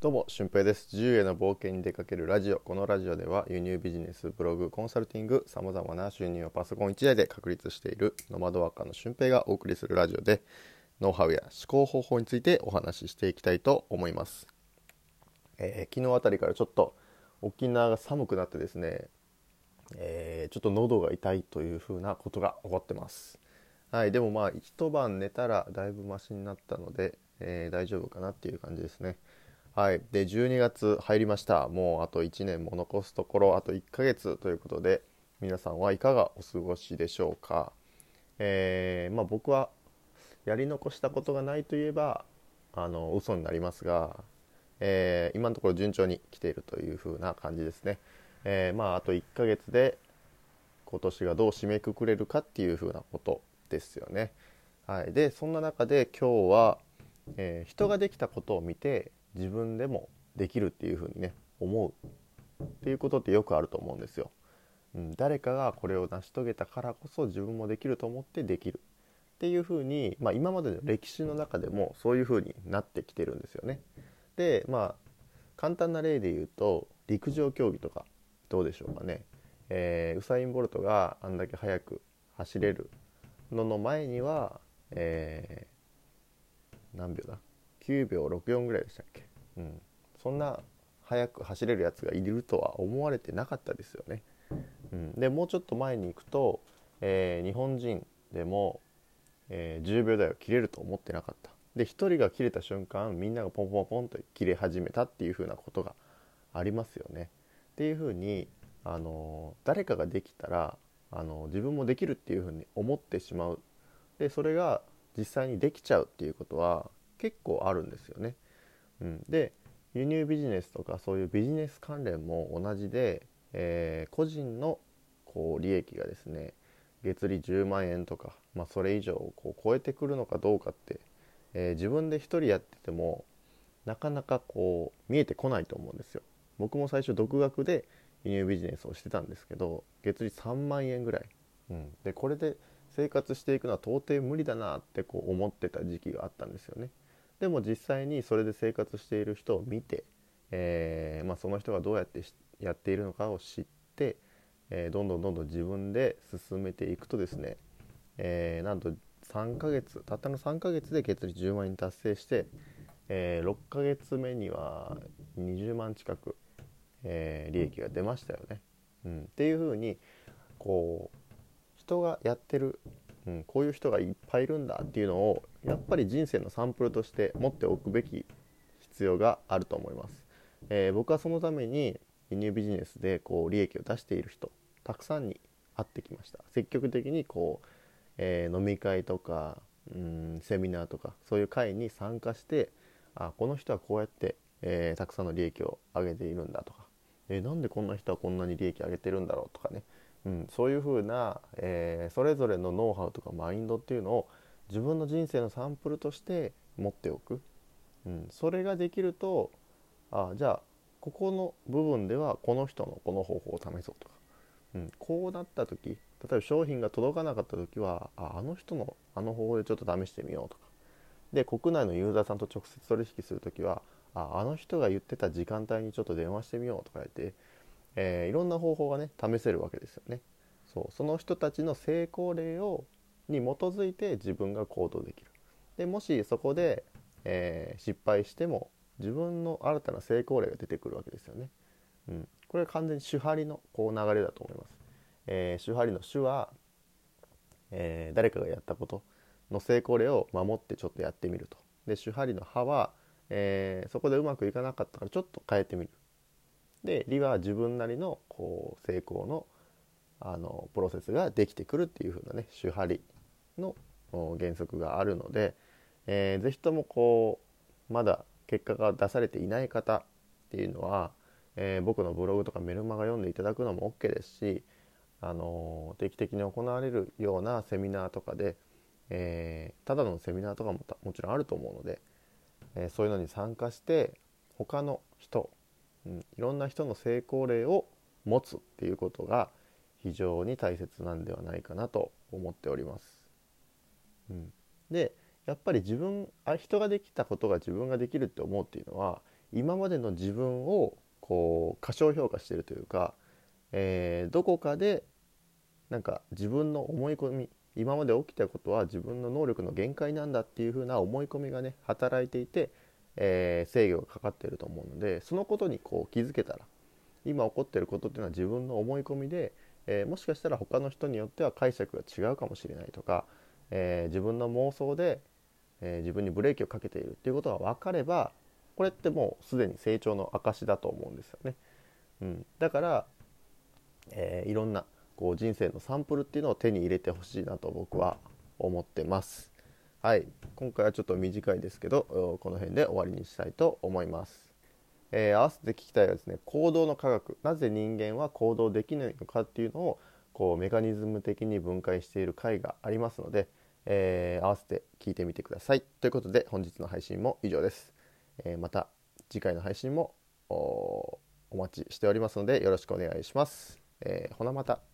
どうも、俊平です。自由への冒険に出かけるラジオ。このラジオでは輸入ビジネス、ブログ、コンサルティング、様々な収入をパソコン1台で確立しているノマドワーカーの俊平がお送りするラジオで、ノウハウや思考方法についてお話ししていきたいと思います。えー、昨日あたりからちょっと沖縄が寒くなってですね、えー、ちょっと喉が痛いというふうなことが起こってます。はい、でもまあ一晩寝たらだいぶマシになったので、えー、大丈夫かなっていう感じですね。はい。で、12月入りました。もうあと1年も残すところ、あと1ヶ月ということで、皆さんはいかがお過ごしでしょうか。えー、まあ、僕はやり残したことがないといえば、あの、嘘になりますが、えー、今のところ順調に来ているという風な感じですね。えー、まあ、あと1ヶ月で今年がどう締めくくれるかっていう風なことですよね。はい。で、そんな中で今日は、え人ができたことを見て自分でもできるっていうふうにね思うっていうことってよくあると思うんですよ。うん、誰かがこれを成し遂げたからこそ自分もできると思ってできるっていうふうに、まあ、今までの歴史の中でもそういうふうになってきてるんですよね。でまあ簡単な例で言うと陸上競技とかどうでしょうかね、えー、ウサイン・ボルトがあんだけ速く走れるのの前には、えー、何秒だ？9秒64ぐらいでしたっけ、うん、そんな速く走れるやつがいるとは思われてなかったですよね。うん、でもうちょっと前に行くと、えー、日本人でも、えー、10秒台を切れると思ってなかった。で1人が切れた瞬間みんながポンポンポンと切れ始めたっていう風なことがありますよね。っていう風にあの誰かができたらあの自分もできるっていう風に思ってしまうでそれが実際にできちゃうっていうことは結構あるんですよね。うん、で輸入ビジネスとかそういうビジネス関連も同じで、えー、個人のこう利益がですね月利10万円とか、まあ、それ以上をこう超えてくるのかどうかって、えー、自分で1人やっててもなかなかこう見えてこないと思うんですよ。僕も最初独学で輸入ビジネスをしてたんですけど月利3万円ぐらい、うん、でこれで生活していくのは到底無理だなってこう思ってた時期があったんですよね。でも実際にそれで生活している人を見て、えー、まあ、その人がどうやってやっているのかを知って、えー、どんどんどんどん自分で進めていくとですね、えー、なんと3ヶ月たったの3ヶ月で月利10万円達成して、え6ヶ月目には20万近く、え利益が出ましたよね。うん、っていうふうにこう人がやってるうん、こういう人がいっぱいいるんだっていうのをやっぱり人生のサンプルとして持っておくべき必要があると思います、えー、僕はそのために輸入ビジネスでこう利益を出している人たくさんに会ってきました。積極的にこう、えー、飲み会とかうんセミナーとかそういう会に参加してあこの人はこうやって、えー、たくさんの利益を上げているんだとか、えー、なんでこんな人はこんなに利益上げてるんだろうとかね。うん、そういうふうな、えー、それぞれのノウハウとかマインドっていうのを自分の人生のサンプルとして持っておく、うん、それができるとあじゃあここの部分ではこの人のこの方法を試そうとか、うん、こうなった時例えば商品が届かなかった時はああの人のあの方法でちょっと試してみようとか。で国内のユーザーさんと直接取引する時はああの人が言ってた時間帯にちょっと電話してみようとか言ってえー、いろんな方法がね試せるわけですよね。そうその人たちの成功例をに基づいて自分が行動できる。でもしそこで、えー、失敗しても自分の新たな成功例が出てくるわけですよね。うん、これは完全に手張りのこう流れだと思います。えー、手張りの手は、えー、誰かがやったことの成功例を守ってちょっとやってみると。で手張りの歯は、えー、そこでうまくいかなかったからちょっと変えてみる。で理は自分なりのこう成功のあのプロセスができてくるっていう風なね手張りの原則があるので、えー、ぜひともこうまだ結果が出されていない方っていうのは、えー、僕のブログとかメルマガ読んでいただくのも OK ですし、あのー、定期的に行われるようなセミナーとかで、えー、ただのセミナーとかももちろんあると思うので、えそういうのに参加して他の人いろんな人の成功例を持つっていうことが非常に大切なんではないかなと思っております。うん、でやっぱり自分あ人ができたことが自分ができるって思うっていうのは今までの自分をこう過小評価してるというか、えー、どこかでなんか自分の思い込み今まで起きたことは自分の能力の限界なんだっていう風な思い込みがね働いていて、えー、制御がかかっていると思うのでそのことにこう気づけたら今起こっていることっていうのは自分の思い込みで、えー、もしかしたら他の人によっては解釈が違うかもしれないとか、えー、自分の妄想で、え自分にブレーキをかけているっていうことが分かればこれってもうすでに成長の証だと思うんですよね。うん、だから、えいろんなこう人生のサンプルっていうのを手に入れてほしいなと僕は思ってます。はい、今回はちょっと短いですけどこの辺で終わりにしたいと思います。えー、合わせて聞きたいはですね行動の科学なぜ人間は行動できないのかっていうのをこうメカニズム的に分解している回がありますので、えー、合わせて聞いてみてください。ということで本日の配信も以上です。えー、また次回の配信もお待ちしておりますのでよろしくお願いします。えほなまた。